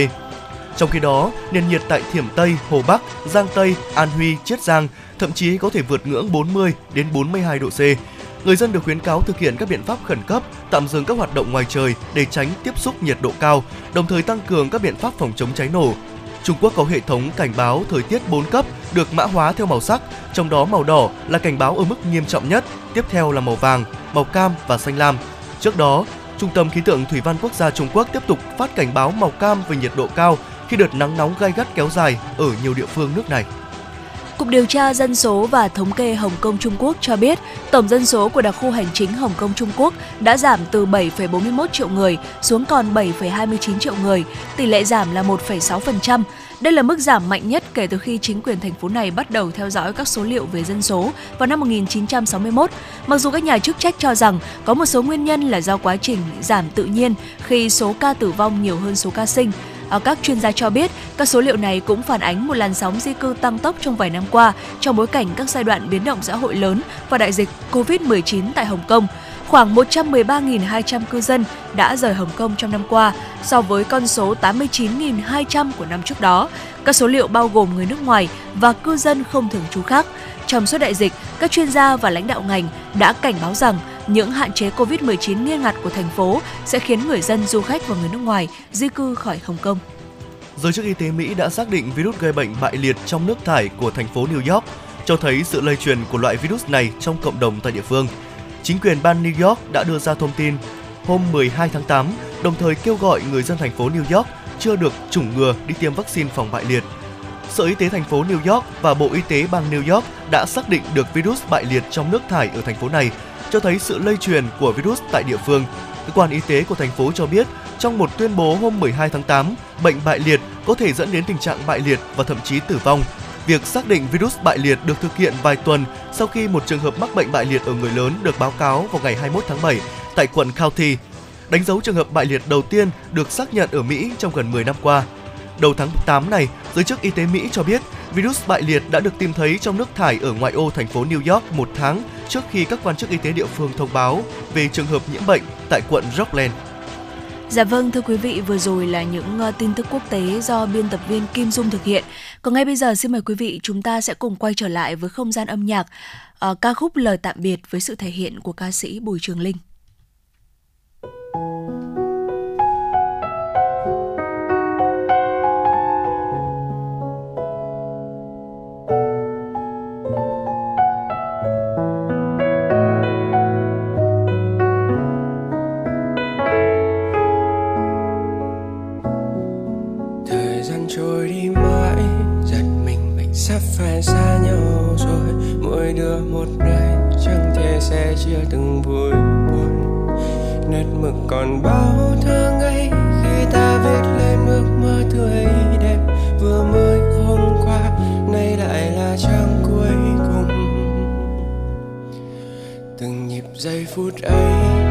[SPEAKER 1] Trong khi đó, nền nhiệt tại Thiểm Tây, Hồ Bắc, Giang Tây, An Huy, Chiết Giang thậm chí có thể vượt ngưỡng 40 đến 42 độ C. Người dân được khuyến cáo thực hiện các biện pháp khẩn cấp, tạm dừng các hoạt động ngoài trời để tránh tiếp xúc nhiệt độ cao, đồng thời tăng cường các biện pháp phòng chống cháy nổ. Trung Quốc có hệ thống cảnh báo thời tiết 4 cấp được mã hóa theo màu sắc, trong đó màu đỏ là cảnh báo ở mức nghiêm trọng nhất, tiếp theo là màu vàng, màu cam và xanh lam. Trước đó, Trung tâm Khí tượng Thủy văn Quốc gia Trung Quốc tiếp tục phát cảnh báo màu cam về nhiệt độ cao khi đợt nắng nóng gai gắt kéo dài ở nhiều địa phương nước này.
[SPEAKER 2] Cục điều tra dân số và thống kê Hồng Kông Trung Quốc cho biết, tổng dân số của đặc khu hành chính Hồng Kông Trung Quốc đã giảm từ 7,41 triệu người xuống còn 7,29 triệu người, tỷ lệ giảm là 1,6%. Đây là mức giảm mạnh nhất kể từ khi chính quyền thành phố này bắt đầu theo dõi các số liệu về dân số vào năm 1961. Mặc dù các nhà chức trách cho rằng có một số nguyên nhân là do quá trình giảm tự nhiên khi số ca tử vong nhiều hơn số ca sinh, Ờ, các chuyên gia cho biết, các số liệu này cũng phản ánh một làn sóng di cư tăng tốc trong vài năm qua trong bối cảnh các giai đoạn biến động xã hội lớn và đại dịch COVID-19 tại Hồng Kông. Khoảng 113.200 cư dân đã rời Hồng Kông trong năm qua so với con số 89.200 của năm trước đó. Các số liệu bao gồm người nước ngoài và cư dân không thường trú khác. Trong suốt đại dịch, các chuyên gia và lãnh đạo ngành đã cảnh báo rằng những hạn chế COVID-19 nghiêm ngặt của thành phố sẽ khiến người dân, du khách và người nước ngoài di cư khỏi Hồng Kông.
[SPEAKER 1] Giới chức y tế Mỹ đã xác định virus gây bệnh bại liệt trong nước thải của thành phố New York, cho thấy sự lây truyền của loại virus này trong cộng đồng tại địa phương. Chính quyền bang New York đã đưa ra thông tin hôm 12 tháng 8, đồng thời kêu gọi người dân thành phố New York chưa được chủng ngừa đi tiêm vaccine phòng bại liệt. Sở Y tế thành phố New York và Bộ Y tế bang New York đã xác định được virus bại liệt trong nước thải ở thành phố này, cho thấy sự lây truyền của virus tại địa phương. Cơ quan y tế của thành phố cho biết trong một tuyên bố hôm 12 tháng 8, bệnh bại liệt có thể dẫn đến tình trạng bại liệt và thậm chí tử vong. Việc xác định virus bại liệt được thực hiện vài tuần sau khi một trường hợp mắc bệnh bại liệt ở người lớn được báo cáo vào ngày 21 tháng 7 tại quận County, đánh dấu trường hợp bại liệt đầu tiên được xác nhận ở Mỹ trong gần 10 năm qua. Đầu tháng 8 này, giới chức y tế Mỹ cho biết Virus bại liệt đã được tìm thấy trong nước thải ở ngoại ô thành phố New York một tháng trước khi các quan chức y tế địa phương thông báo về trường hợp nhiễm bệnh tại quận Rockland.
[SPEAKER 2] Dạ vâng thưa quý vị, vừa rồi là những ờ, tin tức quốc tế do biên tập viên Kim Dung thực hiện. Còn ngay bây giờ xin mời quý vị chúng ta sẽ cùng quay trở lại với không gian âm nhạc uh, ca khúc lời tạm biệt với sự thể hiện của ca sĩ Bùi Trường Linh.
[SPEAKER 7] Đôi đưa một nơi chẳng thể sẽ chia từng vui buồn. Nét mực còn bao thơ ngây, khi ta viết lên ước mơ tươi đẹp. Vừa mới hôm qua, nay lại là trang cuối cùng. Từng nhịp giây phút ấy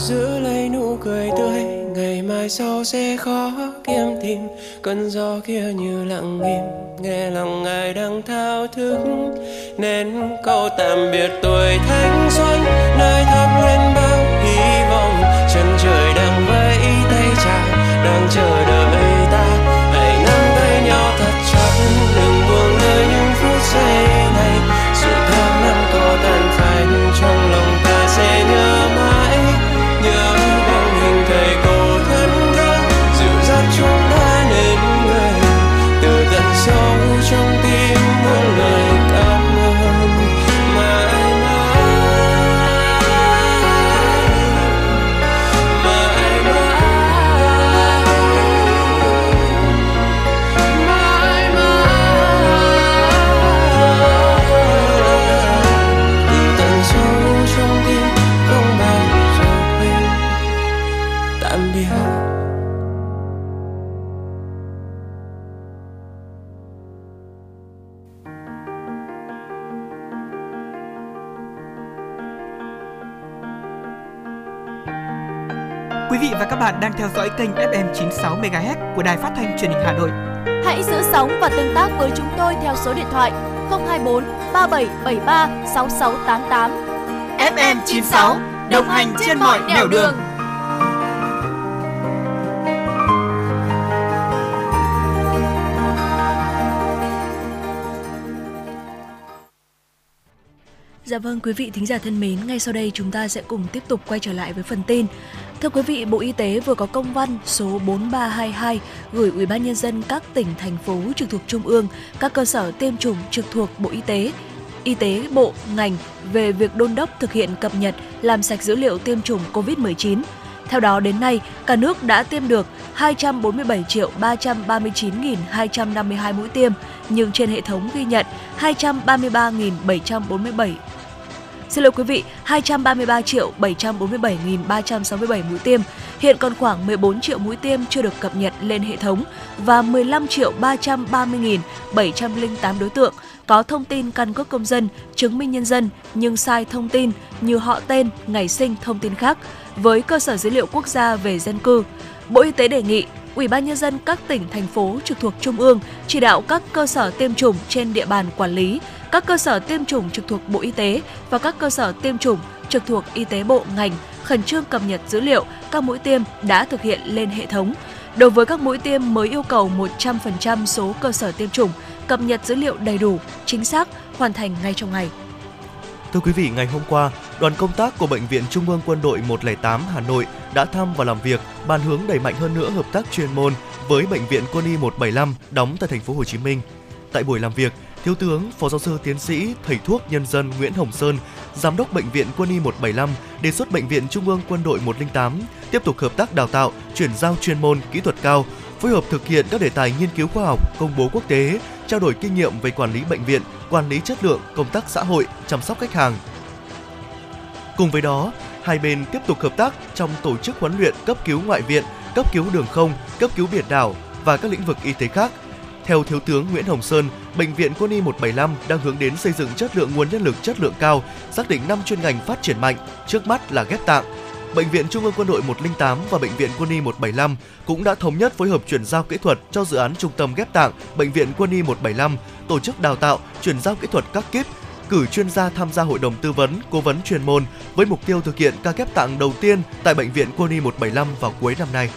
[SPEAKER 7] giữ lấy nụ cười tươi. Ngày mai sau sẽ khó kiếm tìm. Cơn gió kia như lặng im. Nghe lòng ngài đang thao thức. Nên câu tạm biệt tuổi thanh xuân. Nơi thắp lên bao hy vọng. Chân trời đang vẫy tay chào đang chờ đợi ta. Hãy nắm tay nhau thật chặt. Đừng buông lơi những phút giây.
[SPEAKER 4] các bạn đang theo dõi kênh FM 96 MHz của đài phát thanh truyền hình Hà Nội.
[SPEAKER 5] Hãy giữ sóng và tương tác với chúng tôi theo số điện thoại 024 3773 6688.
[SPEAKER 4] FM 96 đồng hành trên mọi nẻo đường.
[SPEAKER 2] Dạ vâng quý vị thính giả thân mến, ngay sau đây chúng ta sẽ cùng tiếp tục quay trở lại với phần tin. Thưa quý vị, Bộ Y tế vừa có công văn số 4322 gửi Ủy ban nhân dân các tỉnh thành phố trực thuộc trung ương, các cơ sở tiêm chủng trực thuộc Bộ Y tế, Y tế bộ ngành về việc đôn đốc thực hiện cập nhật làm sạch dữ liệu tiêm chủng COVID-19. Theo đó đến nay, cả nước đã tiêm được 247 triệu 339.252 mũi tiêm, nhưng trên hệ thống ghi nhận 233.747 Xin lỗi quý vị, 233 triệu 747.367 mũi tiêm. Hiện còn khoảng 14 triệu mũi tiêm chưa được cập nhật lên hệ thống và 15 triệu 330.708 đối tượng có thông tin căn cước công dân, chứng minh nhân dân nhưng sai thông tin như họ tên, ngày sinh, thông tin khác với cơ sở dữ liệu quốc gia về dân cư. Bộ Y tế đề nghị Ủy ban nhân dân các tỉnh thành phố trực thuộc trung ương chỉ đạo các cơ sở tiêm chủng trên địa bàn quản lý, các cơ sở tiêm chủng trực thuộc Bộ Y tế và các cơ sở tiêm chủng trực thuộc Y tế bộ ngành khẩn trương cập nhật dữ liệu các mũi tiêm đã thực hiện lên hệ thống. Đối với các mũi tiêm mới yêu cầu 100% số cơ sở tiêm chủng cập nhật dữ liệu đầy đủ, chính xác, hoàn thành ngay trong ngày.
[SPEAKER 1] Thưa quý vị, ngày hôm qua, đoàn công tác của Bệnh viện Trung ương Quân đội 108 Hà Nội đã thăm và làm việc bàn hướng đẩy mạnh hơn nữa hợp tác chuyên môn với Bệnh viện Quân y 175 đóng tại thành phố Hồ Chí Minh. Tại buổi làm việc, Thiếu tướng Phó giáo sư tiến sĩ thầy thuốc nhân dân Nguyễn Hồng Sơn, Giám đốc Bệnh viện Quân y 175 đề xuất Bệnh viện Trung ương Quân đội 108 tiếp tục hợp tác đào tạo, chuyển giao chuyên môn, kỹ thuật cao, phối hợp thực hiện các đề tài nghiên cứu khoa học, công bố quốc tế, trao đổi kinh nghiệm về quản lý bệnh viện, quản lý chất lượng, công tác xã hội, chăm sóc khách hàng. Cùng với đó, hai bên tiếp tục hợp tác trong tổ chức huấn luyện cấp cứu ngoại viện, cấp cứu đường không, cấp cứu biển đảo và các lĩnh vực y tế khác. Theo Thiếu tướng Nguyễn Hồng Sơn, Bệnh viện Quân y 175 đang hướng đến xây dựng chất lượng nguồn nhân lực chất lượng cao, xác định 5 chuyên ngành phát triển mạnh, trước mắt là ghép tạng, Bệnh viện Trung ương Quân đội 108 và Bệnh viện Quân y 175 cũng đã thống nhất phối hợp chuyển giao kỹ thuật cho dự án Trung tâm ghép tạng Bệnh viện Quân y 175, tổ chức đào tạo, chuyển giao kỹ thuật các kíp, cử chuyên gia tham gia hội đồng tư vấn, cố vấn chuyên môn với mục tiêu thực hiện ca ghép tạng đầu tiên tại Bệnh viện Quân y 175 vào cuối năm nay.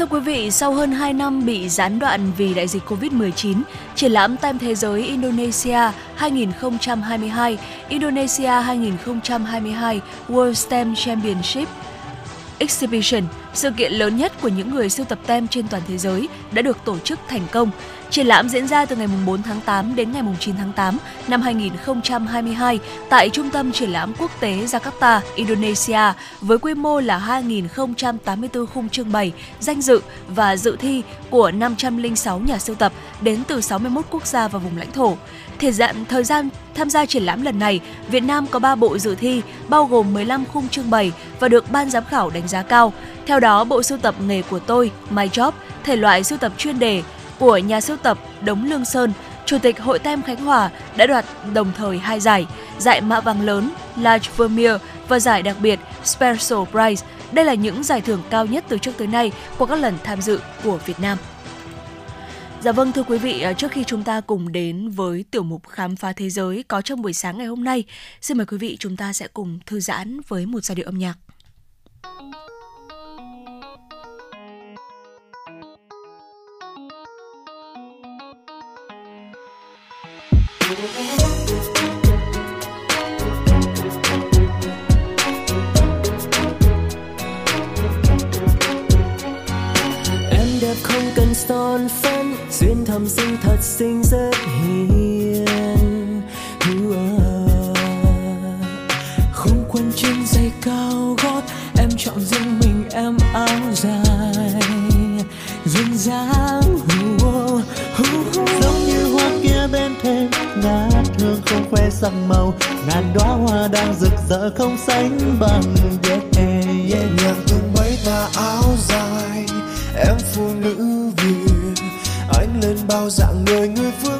[SPEAKER 2] Thưa quý vị, sau hơn 2 năm bị gián đoạn vì đại dịch Covid-19, triển lãm Tem Thế giới Indonesia 2022, Indonesia 2022 World STEM Championship Exhibition, sự kiện lớn nhất của những người sưu tập tem trên toàn thế giới, đã được tổ chức thành công. Triển lãm diễn ra từ ngày 4 tháng 8 đến ngày 9 tháng 8 năm 2022 tại Trung tâm Triển lãm Quốc tế Jakarta, Indonesia với quy mô là 2.084 khung trưng bày, danh dự và dự thi của 506 nhà sưu tập đến từ 61 quốc gia và vùng lãnh thổ. Thời gian, thời gian tham gia triển lãm lần này, Việt Nam có 3 bộ dự thi, bao gồm 15 khung trưng bày và được ban giám khảo đánh giá cao. Theo đó, bộ sưu tập nghề của tôi, My Job, thể loại sưu tập chuyên đề của nhà sưu tập Đống Lương Sơn, Chủ tịch Hội Tem Khánh Hòa đã đoạt đồng thời hai giải, giải mã vàng lớn Large Vermeer và giải đặc biệt Special Prize. Đây là những giải thưởng cao nhất từ trước tới nay qua các lần tham dự của Việt Nam. Dạ vâng thưa quý vị, à, trước khi chúng ta cùng đến với tiểu mục khám phá thế giới có trong buổi sáng ngày hôm nay, xin mời quý vị chúng ta sẽ cùng thư giãn với một giai điệu âm nhạc.
[SPEAKER 6] Đẹp không cần son phấn duyên thầm sinh thật xinh rất hiền.
[SPEAKER 8] Giờ không sánh bằng yeah, yeah, nhẹ
[SPEAKER 9] nhàng từng mấy tà áo dài em phụ nữ việt anh lên bao dạng người người phương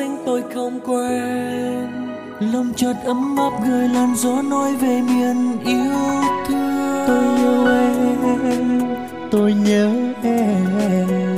[SPEAKER 6] xinh
[SPEAKER 8] tôi không quên.
[SPEAKER 6] Lòng chợt ấm áp gửi làn gió nói về miền yêu thương. Tôi yêu em, tôi nhớ em.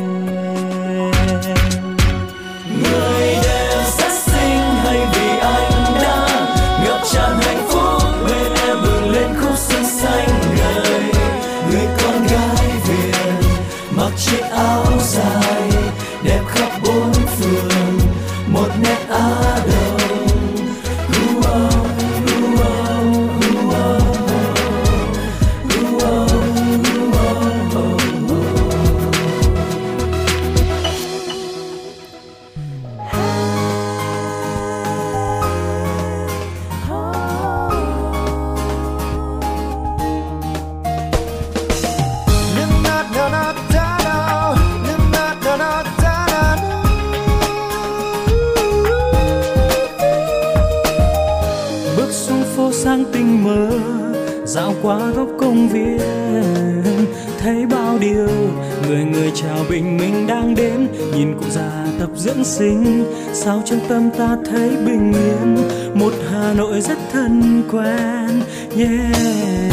[SPEAKER 8] bình minh đang đến. Nhìn cụ già tập dưỡng sinh, sao trong tâm ta thấy bình yên? Một hà nội rất thân quen, yeah.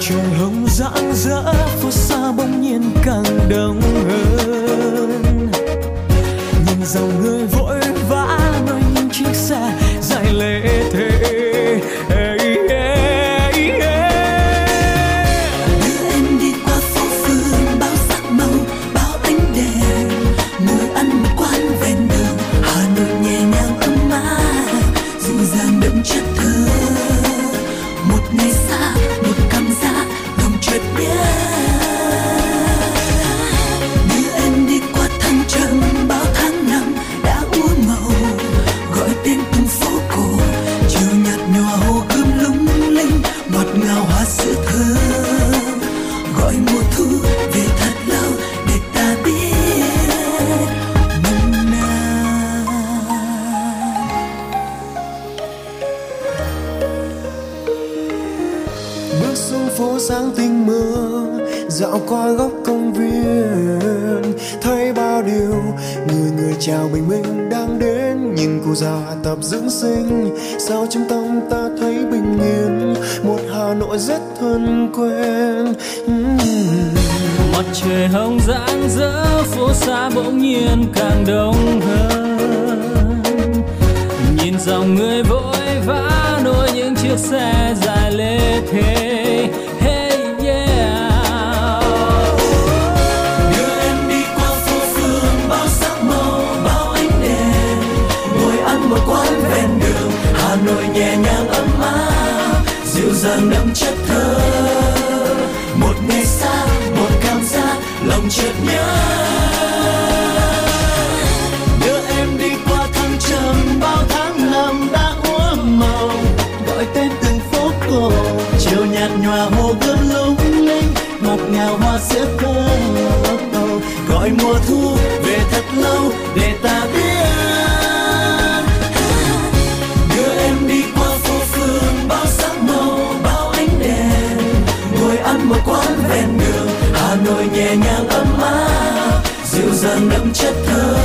[SPEAKER 6] Trường hồng rạng rỡ, phố xa bỗng nhiên càng đông hơn.
[SPEAKER 8] Nhìn dòng người vội vã nơi những chiếc xe dài lệ thế
[SPEAKER 6] đậm chất thơ.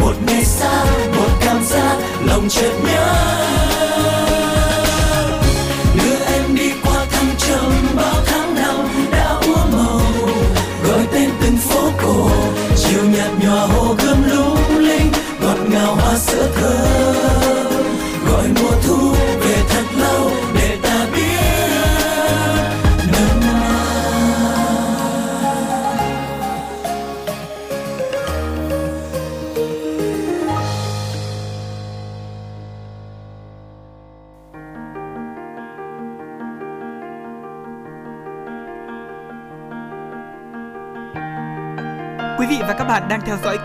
[SPEAKER 6] Một ngày xa một cảm giác lòng chợt nhớ.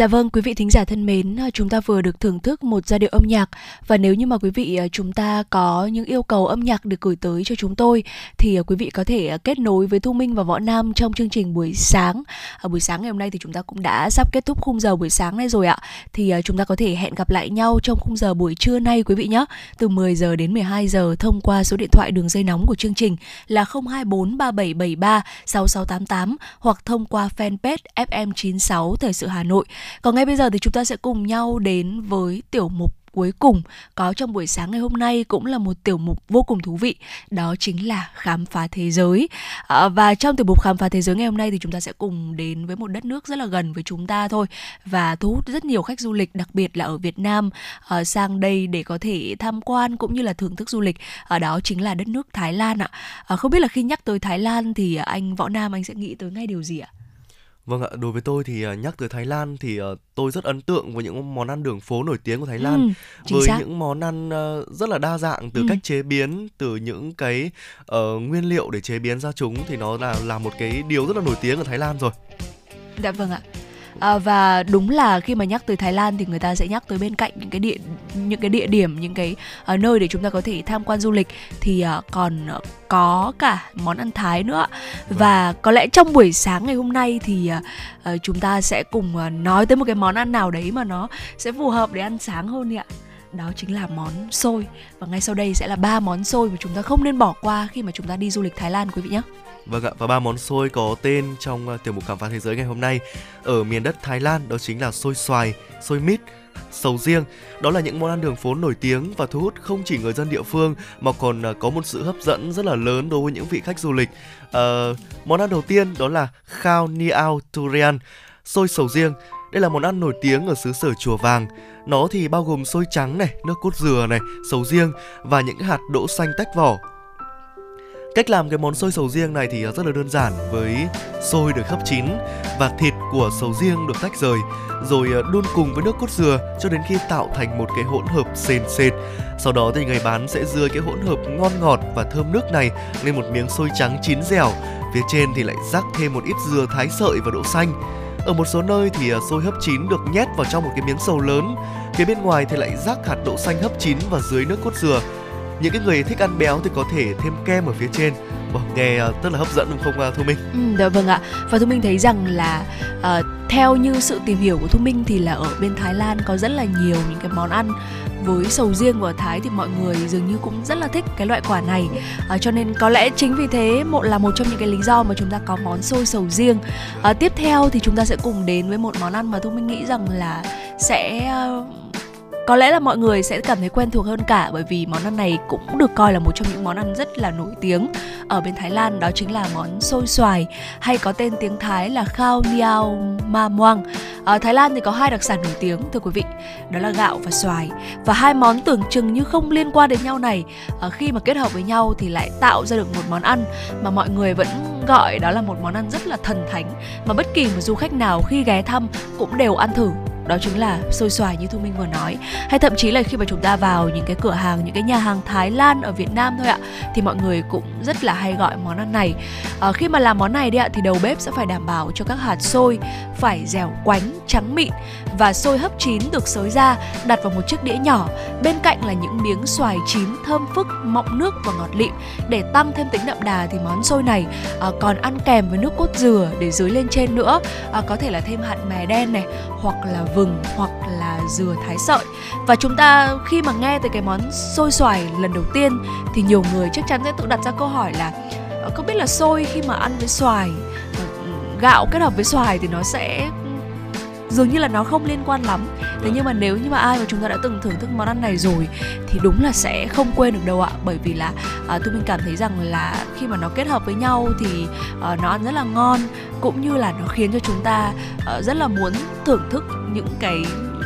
[SPEAKER 2] Dạ vâng, quý vị thính giả thân mến, à, chúng ta vừa được thưởng thức một giai điệu âm nhạc và nếu như mà quý vị à, chúng ta có những yêu cầu âm nhạc được gửi tới cho chúng tôi thì à, quý vị có thể kết nối với Thu Minh và Võ Nam trong chương trình buổi sáng. Ở buổi sáng ngày hôm nay thì chúng ta cũng đã sắp kết thúc khung giờ buổi sáng này rồi ạ. Thì chúng ta có thể hẹn gặp lại nhau trong khung giờ buổi trưa nay quý vị nhé. Từ 10 giờ đến 12 giờ thông qua số điện thoại đường dây nóng của chương trình là 024 3773 6688 hoặc thông qua fanpage FM96 Thời sự Hà Nội còn ngay bây giờ thì chúng ta sẽ cùng nhau đến với tiểu mục cuối cùng có trong buổi sáng ngày hôm nay cũng là một tiểu mục vô cùng thú vị đó chính là khám phá thế giới. À, và trong tiểu mục khám phá thế giới ngày hôm nay thì chúng ta sẽ cùng đến với một đất nước rất là gần với chúng ta thôi và thu hút rất nhiều khách du lịch đặc biệt là ở Việt Nam à, sang đây để có thể tham quan cũng như là thưởng thức du lịch. Ở đó chính là đất nước Thái Lan ạ. À, không biết là khi nhắc tới Thái Lan thì anh Võ Nam anh sẽ nghĩ tới ngay điều gì ạ?
[SPEAKER 1] Vâng ạ, đối với tôi thì à, nhắc tới Thái Lan thì ờ, tôi rất ấn tượng với những món ăn đường phố nổi tiếng của Thái Lan
[SPEAKER 2] ừ,
[SPEAKER 1] với
[SPEAKER 2] xác.
[SPEAKER 1] những món ăn ờ, rất là đa dạng từ
[SPEAKER 2] Ừ.
[SPEAKER 1] cách chế biến, từ những cái ờ, nguyên liệu để chế biến ra chúng thì nó là là một cái điều rất là nổi tiếng ở Thái Lan rồi.
[SPEAKER 2] Dạ vâng ạ. À, và đúng là khi mà nhắc tới Thái Lan thì người ta sẽ nhắc tới bên cạnh những cái địa những cái địa điểm những cái ờ, nơi để chúng ta có thể tham quan du lịch thì ờ, còn ờ, có cả món ăn Thái nữa. Và có lẽ trong buổi sáng ngày hôm nay thì ờ, chúng ta sẽ cùng ờ, nói tới một cái món ăn nào đấy mà nó sẽ phù hợp để ăn sáng hơn ạ. Đó chính là món xôi. Và ngay sau đây sẽ là ba món xôi mà chúng ta không nên bỏ qua khi mà chúng ta đi du lịch Thái Lan quý vị nhé
[SPEAKER 1] Vâng ạ, và ba món xôi có tên trong ờ, tiểu mục khám phá thế giới ngày hôm nay ở miền đất Thái Lan đó chính là xôi xoài, xôi mít, sầu riêng. Đó là những món ăn đường phố nổi tiếng và thu hút không chỉ người dân địa phương mà còn ờ, có một sự hấp dẫn rất là lớn đối với những vị khách du lịch. À, món ăn đầu tiên đó là khao niao Turian xôi sầu riêng. Đây là món ăn nổi tiếng ở xứ sở Chùa Vàng. Nó thì bao gồm xôi trắng này, nước cốt dừa này, sầu riêng và những hạt đỗ xanh tách vỏ Cách làm cái món xôi sầu riêng này thì ờ, rất là đơn giản, với xôi được hấp chín và thịt của sầu riêng được tách rời, rồi ờ, đun cùng với nước cốt dừa cho đến khi tạo thành một cái hỗn hợp sền sệt. Sau đó thì người bán sẽ dưa cái hỗn hợp ngon ngọt và thơm nước này lên một miếng xôi trắng chín dẻo. Phía trên thì lại rắc thêm một ít dừa thái sợi và đậu xanh. Ở một số nơi thì ờ, xôi hấp chín được nhét vào trong một cái miếng sầu lớn. Phía bên ngoài thì lại rắc hạt đậu xanh hấp chín và dưới nước cốt dừa những cái người thích ăn béo thì có thể thêm kem ở phía trên. Wow, nghe uh, rất là hấp dẫn đúng không uh, thu minh?
[SPEAKER 2] Ừ, dạ vâng ạ. Và thu minh thấy rằng là uh, theo như sự tìm hiểu của thu minh thì là ở bên thái lan có rất là nhiều những cái món ăn với sầu riêng của thái thì mọi người dường như cũng rất là thích cái loại quả này. Ờ, cho nên có lẽ chính vì thế một là một trong những cái lý do mà chúng ta có món xôi sầu riêng. Ờ, tiếp theo thì chúng ta sẽ cùng đến với một món ăn mà thu minh nghĩ rằng là sẽ uh, có lẽ là mọi người sẽ cảm thấy quen thuộc hơn cả bởi vì món ăn này cũng được coi là một trong những món ăn rất là nổi tiếng ở bên Thái Lan đó chính là món xôi xoài hay có tên tiếng Thái là khao niao ma moang. Ở Thái Lan thì có hai đặc sản nổi tiếng thưa quý vị, đó là gạo và xoài và hai món tưởng chừng như không liên quan đến nhau này ờ, khi mà kết hợp với nhau thì lại tạo ra được một món ăn mà mọi người vẫn gọi đó là một món ăn rất là thần thánh mà bất kỳ một du khách nào khi ghé thăm cũng đều ăn thử đó chính là xôi xoài như thu minh vừa nói. Hay thậm chí là khi mà chúng ta vào những cái cửa hàng những cái nhà hàng thái lan ở việt nam thôi ạ thì mọi người cũng rất là hay gọi món ăn này. À, khi mà làm món này đi ạ thì đầu bếp sẽ phải đảm bảo cho các hạt xôi phải dẻo quánh trắng mịn và xôi hấp chín được xới ra đặt vào một chiếc đĩa nhỏ. Bên cạnh là những miếng xoài chín thơm phức mọng nước và ngọt lịm. Để tăng thêm tính đậm đà thì món xôi này à, còn ăn kèm với nước cốt dừa để dưới lên trên nữa. À, có thể là thêm hạt mè đen này hoặc là vừng hoặc là dừa thái sợi. Và chúng ta khi mà nghe tới cái món xôi xoài lần đầu tiên thì nhiều người chắc chắn sẽ tự đặt ra câu hỏi là ờ, không biết là xôi khi mà ăn với xoài ờ, gạo kết hợp với xoài thì nó sẽ dường như là nó không liên quan lắm thế nhưng mà nếu như mà ai mà chúng ta đã từng thưởng thức món ăn này rồi thì đúng là sẽ không quên được đâu ạ bởi vì là à, tôi mình cảm thấy rằng là khi mà nó kết hợp với nhau thì à, nó ăn rất là ngon cũng như là nó khiến cho chúng ta à, rất là muốn thưởng thức những cái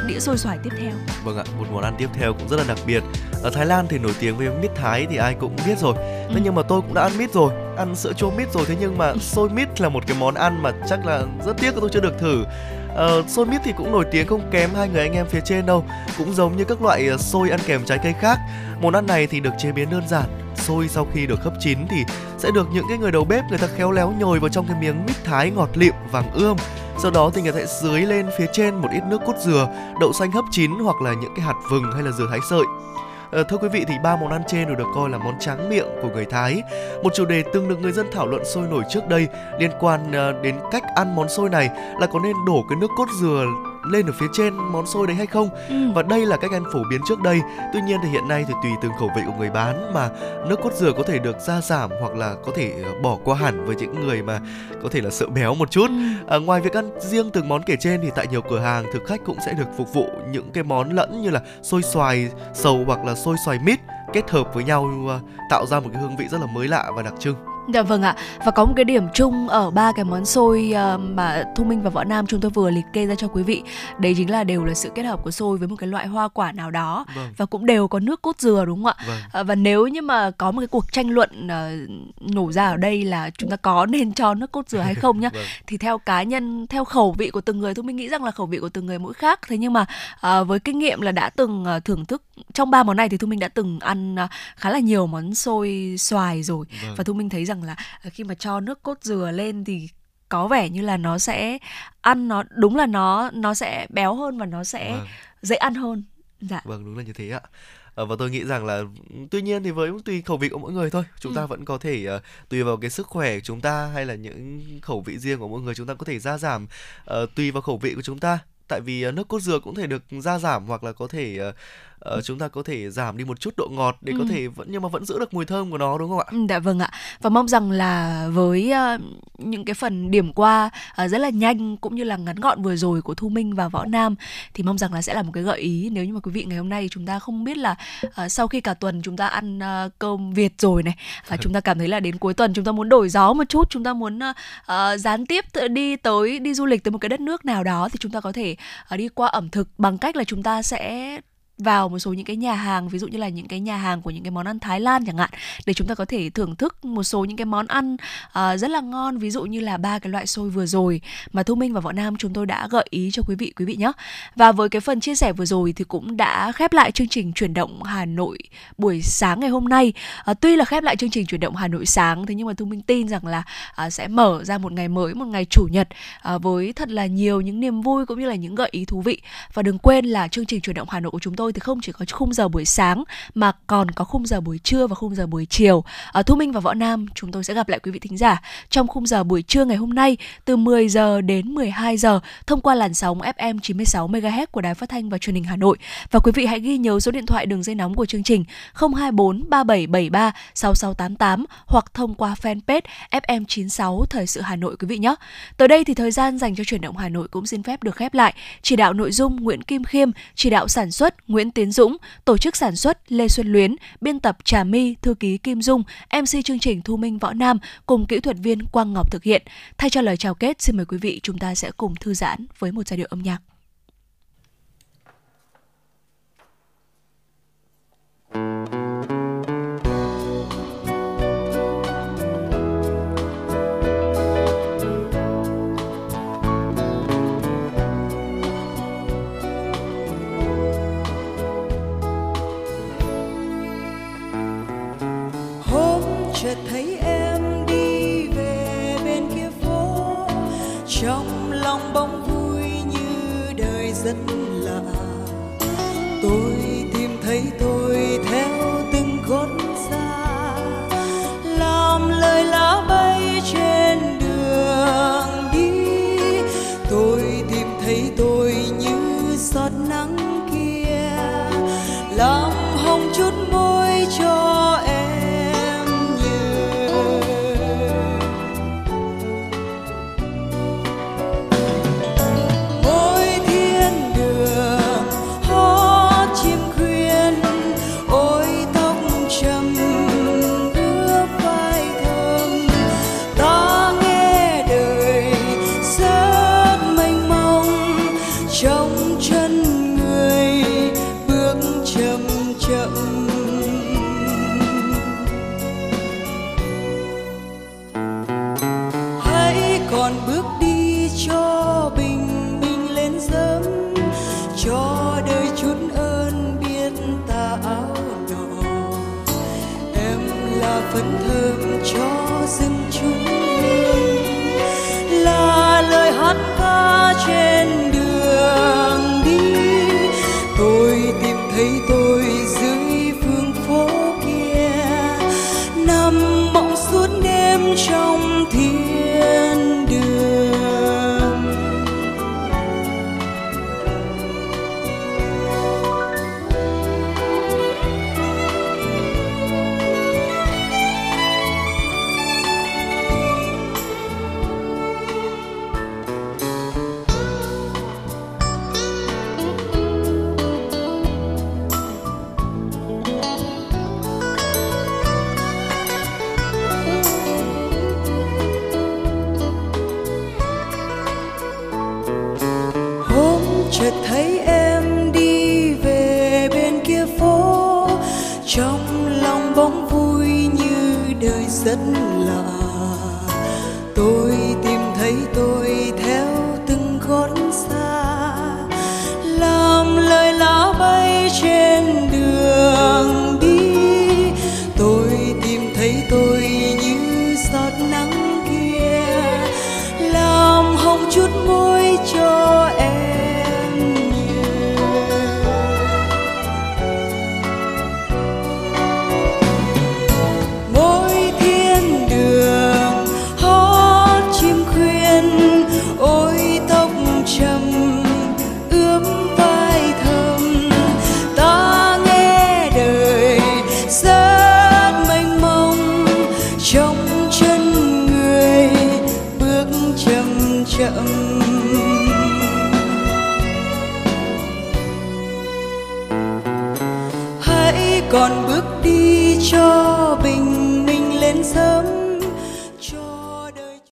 [SPEAKER 2] đĩa xôi xoài tiếp theo
[SPEAKER 1] Vâng ạ, một món ăn tiếp theo cũng rất là đặc biệt. Ở Thái Lan thì nổi tiếng với mít Thái thì ai cũng biết rồi. Thế
[SPEAKER 2] Ừ.
[SPEAKER 1] nhưng mà tôi cũng đã ăn mít rồi, ăn sữa chua mít rồi. Thế nhưng mà xôi mít là một cái món ăn mà chắc là rất tiếc tôi chưa được thử uh, xôi mít thì cũng nổi tiếng không kém hai người anh em phía trên đâu. Cũng giống như các loại ờ, xôi ăn kèm trái cây khác. Món ăn này thì được chế biến đơn giản. Xôi sau khi được hấp chín thì sẽ được những cái người đầu bếp người ta khéo léo nhồi vào trong cái miếng mít thái ngọt lịm vàng ươm sau đó thì người ta sẽ dưới lên phía trên một ít nước cốt dừa đậu xanh hấp chín hoặc là những cái hạt vừng hay là dừa thái sợi Ờ, thưa quý vị thì ba món ăn trên đều được coi là món tráng miệng của người Thái. Một chủ đề từng được người dân thảo luận sôi nổi trước đây liên quan ờ, đến cách ăn món xôi này là có nên đổ cái nước cốt dừa lên ở phía trên món xôi đấy hay không.
[SPEAKER 2] Ừ.
[SPEAKER 1] Và đây là cách ăn phổ biến trước đây. Tuy nhiên thì hiện nay thì tùy từng khẩu vị của người bán mà nước cốt dừa có thể được gia giảm hoặc là có thể ờ, bỏ qua hẳn với những người mà có thể là sợ béo một chút.
[SPEAKER 2] Ừ.
[SPEAKER 1] À, ngoài việc ăn riêng từng món kể trên thì tại nhiều cửa hàng thực khách cũng sẽ được phục vụ những cái món lẫn như là xôi xoài sầu hoặc là xôi xoài mít kết hợp với nhau à, tạo ra một cái hương vị rất là mới lạ và đặc trưng.
[SPEAKER 2] Dạ vâng ạ Và có một cái điểm chung ở ba cái món xôi ờ, mà Thu Minh và Võ Nam chúng tôi vừa liệt kê ra cho quý vị Đấy chính là đều là sự kết hợp của xôi với một cái loại hoa quả nào đó
[SPEAKER 1] Vâng.
[SPEAKER 2] Và cũng đều có nước cốt dừa đúng không ạ?
[SPEAKER 1] Vâng.
[SPEAKER 2] Ờ, Và nếu như mà có một cái cuộc tranh luận ờ, nổ ra ở đây là chúng ta có nên cho nước cốt dừa hay không nhá (laughs)
[SPEAKER 1] Vâng.
[SPEAKER 2] thì theo cá nhân theo khẩu vị của từng người tôi mình nghĩ rằng là khẩu vị của từng người mỗi khác thế nhưng mà với kinh nghiệm là đã từng thưởng thức trong ba món này thì thu minh đã từng ăn khá là nhiều món xôi xoài rồi
[SPEAKER 1] Vâng.
[SPEAKER 2] và thu minh thấy rằng là à, khi mà cho nước cốt dừa lên thì có vẻ như là nó sẽ ăn nó đúng là nó nó sẽ béo hơn và nó sẽ
[SPEAKER 1] Vâng.
[SPEAKER 2] dễ ăn hơn dạ
[SPEAKER 1] Vâng đúng là như thế ạ. Ờ, và tôi nghĩ rằng là tuy nhiên thì với tùy khẩu vị của mỗi người thôi chúng ta
[SPEAKER 2] Ừ.
[SPEAKER 1] vẫn có thể ờ, tùy vào cái sức khỏe của chúng ta hay là những khẩu vị riêng của mỗi người chúng ta có thể gia giảm ờ, tùy vào khẩu vị của chúng ta tại vì ờ, nước cốt dừa cũng thể được gia giảm hoặc là có thể ờ, ờ, chúng ta có thể giảm đi một chút độ ngọt để có
[SPEAKER 2] Ừ.
[SPEAKER 1] thể vẫn nhưng mà vẫn giữ được mùi thơm của nó đúng không ạ?
[SPEAKER 2] Ừ, Dạ vâng ạ và mong rằng là với ờ, những cái phần điểm qua ờ, rất là nhanh cũng như là ngắn gọn vừa rồi của Thu Minh và Võ Nam thì mong rằng là sẽ là một cái gợi ý nếu như mà quý vị ngày hôm nay chúng ta không biết là ờ, sau khi cả tuần chúng ta ăn ờ, cơm Việt rồi này (laughs) ờ, chúng ta cảm thấy là đến cuối tuần chúng ta muốn đổi gió một chút chúng ta muốn ờ, ờ, gián tiếp đi tới đi du lịch tới một cái đất nước nào đó thì chúng ta có thể ờ, đi qua ẩm thực bằng cách là chúng ta sẽ vào một số những cái nhà hàng ví dụ như là những cái nhà hàng của những cái món ăn Thái Lan chẳng hạn để chúng ta có thể thưởng thức một số những cái món ăn uh, rất là ngon ví dụ như là ba cái loại xôi vừa rồi mà Thu Minh và Võ Nam chúng tôi đã gợi ý cho quý vị quý vị nhé. Và với cái phần chia sẻ vừa rồi thì cũng đã khép lại chương trình chuyển động Hà Nội buổi sáng ngày hôm nay. Uh, tuy là khép lại chương trình chuyển động Hà Nội sáng thế nhưng mà Thu Minh tin rằng là uh, sẽ mở ra một ngày mới một ngày chủ nhật uh, với thật là nhiều những niềm vui cũng như là những gợi ý thú vị. Và đừng quên là chương trình chuyển động Hà Nội của chúng tôi thì không chỉ có khung giờ buổi sáng mà còn có khung giờ buổi trưa và khung giờ buổi chiều. Ở Thu Minh và Võ Nam chúng tôi sẽ gặp lại quý vị thính giả trong khung giờ buổi trưa ngày hôm nay từ 10 giờ đến 12 giờ thông qua làn sóng FM 96 MHz của Đài Phát thanh và Truyền hình Hà Nội. Và quý vị hãy ghi nhớ số điện thoại đường dây nóng của chương trình 024 3773 6688 hoặc thông qua fanpage FM 96 Thời sự Hà Nội quý vị nhé. Tới đây thì thời gian dành cho chuyển động Hà Nội cũng xin phép được khép lại. Chỉ đạo nội dung Nguyễn Kim Khiêm, chỉ đạo sản xuất Nguyễn Tiến Dũng, tổ chức sản xuất Lê Xuân Luyến, biên tập Trà My, thư ký Kim Dung, MC chương trình Thu Minh Võ Nam cùng kỹ thuật viên Quang Ngọc thực hiện. Thay cho lời chào kết, xin mời quý vị chúng ta sẽ cùng thư giãn với một giai điệu âm nhạc.
[SPEAKER 3] Thấy tôi
[SPEAKER 10] dưới